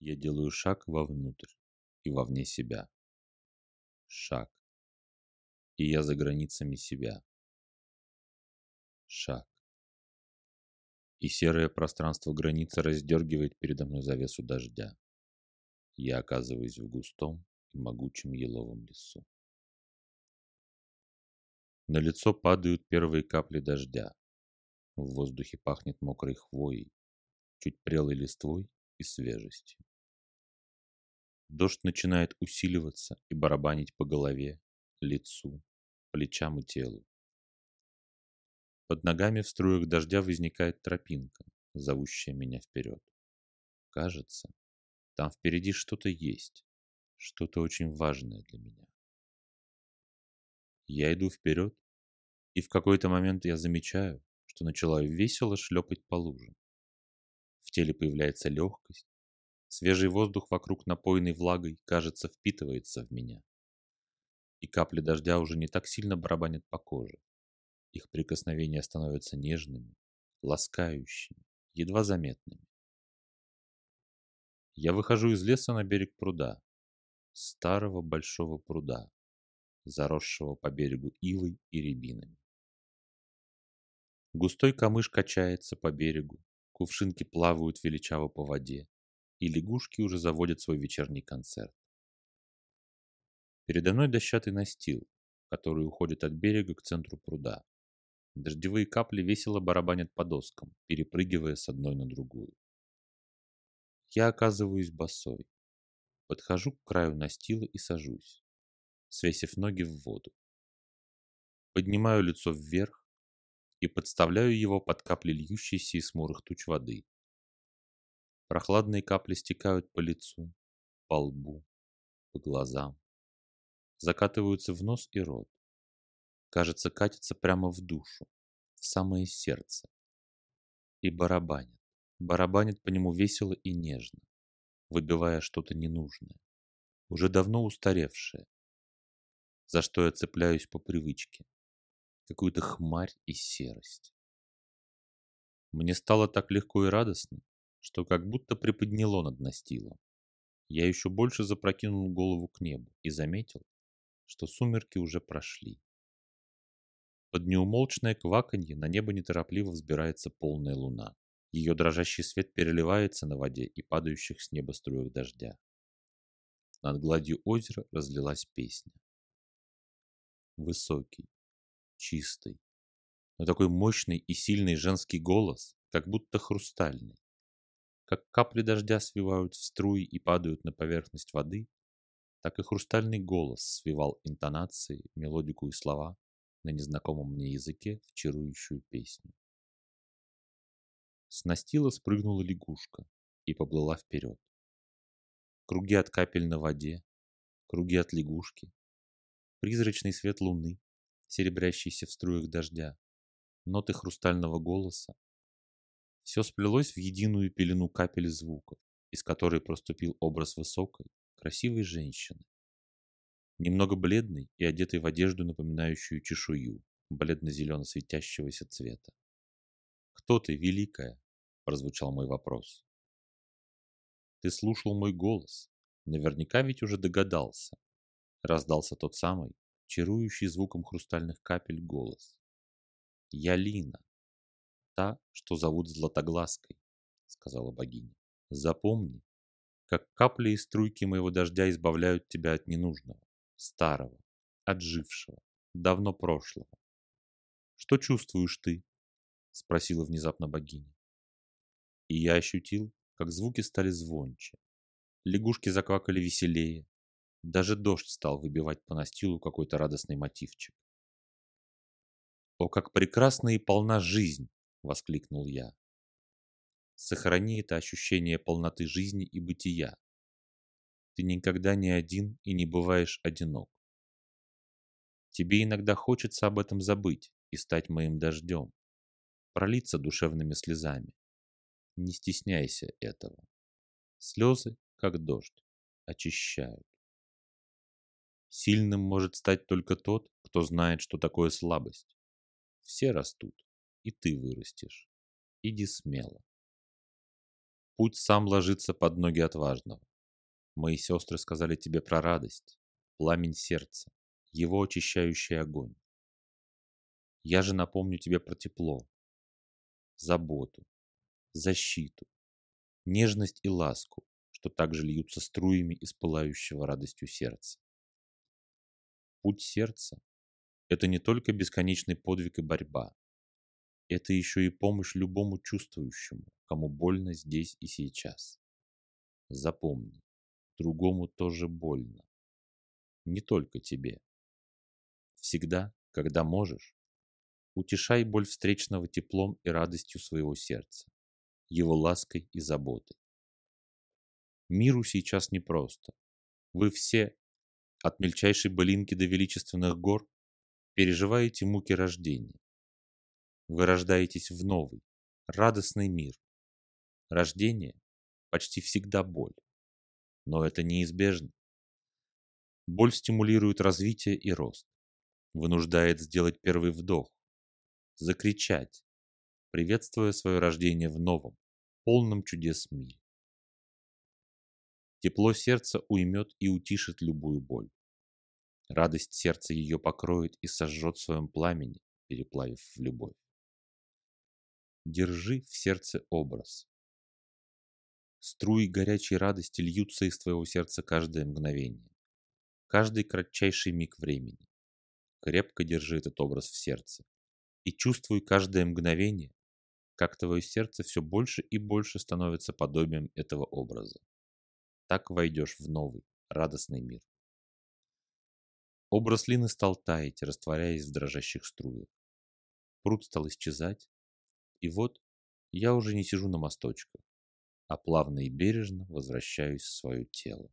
Я делаю шаг вовнутрь и вовне себя. Шаг. И я за границами себя. Шаг. И серое пространство границы раздергивает передо мной завесу дождя. Я оказываюсь в густом и могучем еловом лесу. На лицо падают первые капли дождя. В воздухе пахнет мокрой хвоей, чуть прелой листвой и свежестью. Дождь начинает усиливаться и барабанить по голове, лицу, плечам и телу. Под ногами в струях дождя возникает тропинка, зовущая меня вперед. Кажется, там впереди что-то есть, что-то очень важное для меня. Я иду вперед, и в какой-то момент я замечаю, что начала весело шлепать по лужам. В теле появляется легкость, свежий воздух вокруг напоенный влагой, кажется, впитывается в меня. И капли дождя уже не так сильно барабанят по коже. Их прикосновения становятся нежными, ласкающими, едва заметными. Я выхожу из леса на берег пруда, старого большого пруда, заросшего по берегу ивой и рябинами. Густой камыш качается по берегу, кувшинки плавают величаво по воде, и лягушки уже заводят свой вечерний концерт. Передо мной дощатый настил, который уходит от берега к центру пруда. Дождевые капли весело барабанят по доскам, перепрыгивая с одной на другую. Я оказываюсь босой. Подхожу к краю настила и сажусь, свесив ноги в воду. Поднимаю лицо вверх, и подставляю его под капли льющейся из хмурых туч воды. Прохладные капли стекают по лицу, по лбу, по глазам. Закатываются в нос и рот. Кажется, катятся прямо в душу, в самое сердце. И барабанит. Барабанит по нему весело и нежно, выбивая что-то ненужное, уже давно устаревшее, за что я цепляюсь по привычке, какую-то хмарь и серость. Мне стало так легко и радостно, что как будто приподняло над настилом. Я еще больше запрокинул голову к небу и заметил, что сумерки уже прошли. Под неумолчное кваканье на небо неторопливо взбирается полная луна. Ее дрожащий свет переливается на воде и падающих с неба струях дождя. Над гладью озера разлилась песня. Высокий, чистый, но такой мощный и сильный женский голос, как будто хрустальный. Как капли дождя свивают в струи и падают на поверхность воды, так и хрустальный голос свивал интонации, мелодику и слова на незнакомом мне языке в чарующую песню. С настила спрыгнула лягушка и поплыла вперед. Круги от капель на воде, круги от лягушки, призрачный свет луны, серебрящийся в струях дождя, ноты хрустального голоса. Все сплелось в единую пелену капель звуков, из которой проступил образ высокой, красивой женщины. Немного бледной и одетой в одежду, напоминающую чешую, бледно-зелено светящегося цвета. «Кто ты, великая?» – прозвучал мой вопрос. «Ты слушал мой голос. Наверняка ведь уже догадался». Раздался тот самый, чарующий звуком хрустальных капель голос. «Я Лина, та, что зовут Златоглазкой», — сказала богиня. «Запомни, как капли и струйки моего дождя избавляют тебя от ненужного, старого, отжившего, давно прошлого. Что чувствуешь ты?» — спросила внезапно богиня. И я ощутил, как звуки стали звонче. Лягушки заквакали веселее, даже дождь стал выбивать по настилу какой-то радостный мотивчик. «О, как прекрасна и полна жизнь!» — воскликнул я. «Сохрани это ощущение полноты жизни и бытия. Ты никогда не один и не бываешь одинок. Тебе иногда хочется об этом забыть и стать моим дождем, пролиться душевными слезами. Не стесняйся этого. Слезы, как дождь, очищают. Сильным может стать только тот, кто знает, что такое слабость. Все растут, и ты вырастешь. Иди смело. Путь сам ложится под ноги отважного. Мои сестры сказали тебе про радость, пламень сердца, его очищающий огонь. Я же напомню тебе про тепло, заботу, защиту, нежность и ласку, что также льются струями из пылающего радостью сердца. Путь сердца – это не только бесконечный подвиг и борьба, это еще и помощь любому чувствующему, кому больно здесь и сейчас. Запомни, другому тоже больно. Не только тебе. Всегда, когда можешь, утешай боль встречного теплом и радостью своего сердца, его лаской и заботой. Миру сейчас непросто. Вы все, от мельчайшей былинки до величественных гор, переживаете муки рождения. Вы рождаетесь в новый, радостный мир. Рождение почти всегда боль, но это неизбежно. Боль стимулирует развитие и рост, вынуждает сделать первый вдох, закричать, приветствуя свое рождение в новом, полном чудес мире. Тепло сердца уймет и утишит любую боль. Радость сердца ее покроет и сожжет в своем пламени, переплавив в любовь. Держи в сердце образ. Струи горячей радости льются из твоего сердца каждое мгновение, каждый кратчайший миг времени. Крепко держи этот образ в сердце и чувствуй каждое мгновение, как твое сердце все больше и больше становится подобием этого образа. Так войдешь в новый, радостный мир. Образ Лины стал таять, растворяясь в дрожащих струях. Пруд стал исчезать, и вот я уже не сижу на мосточках, а плавно и бережно возвращаюсь в свое тело.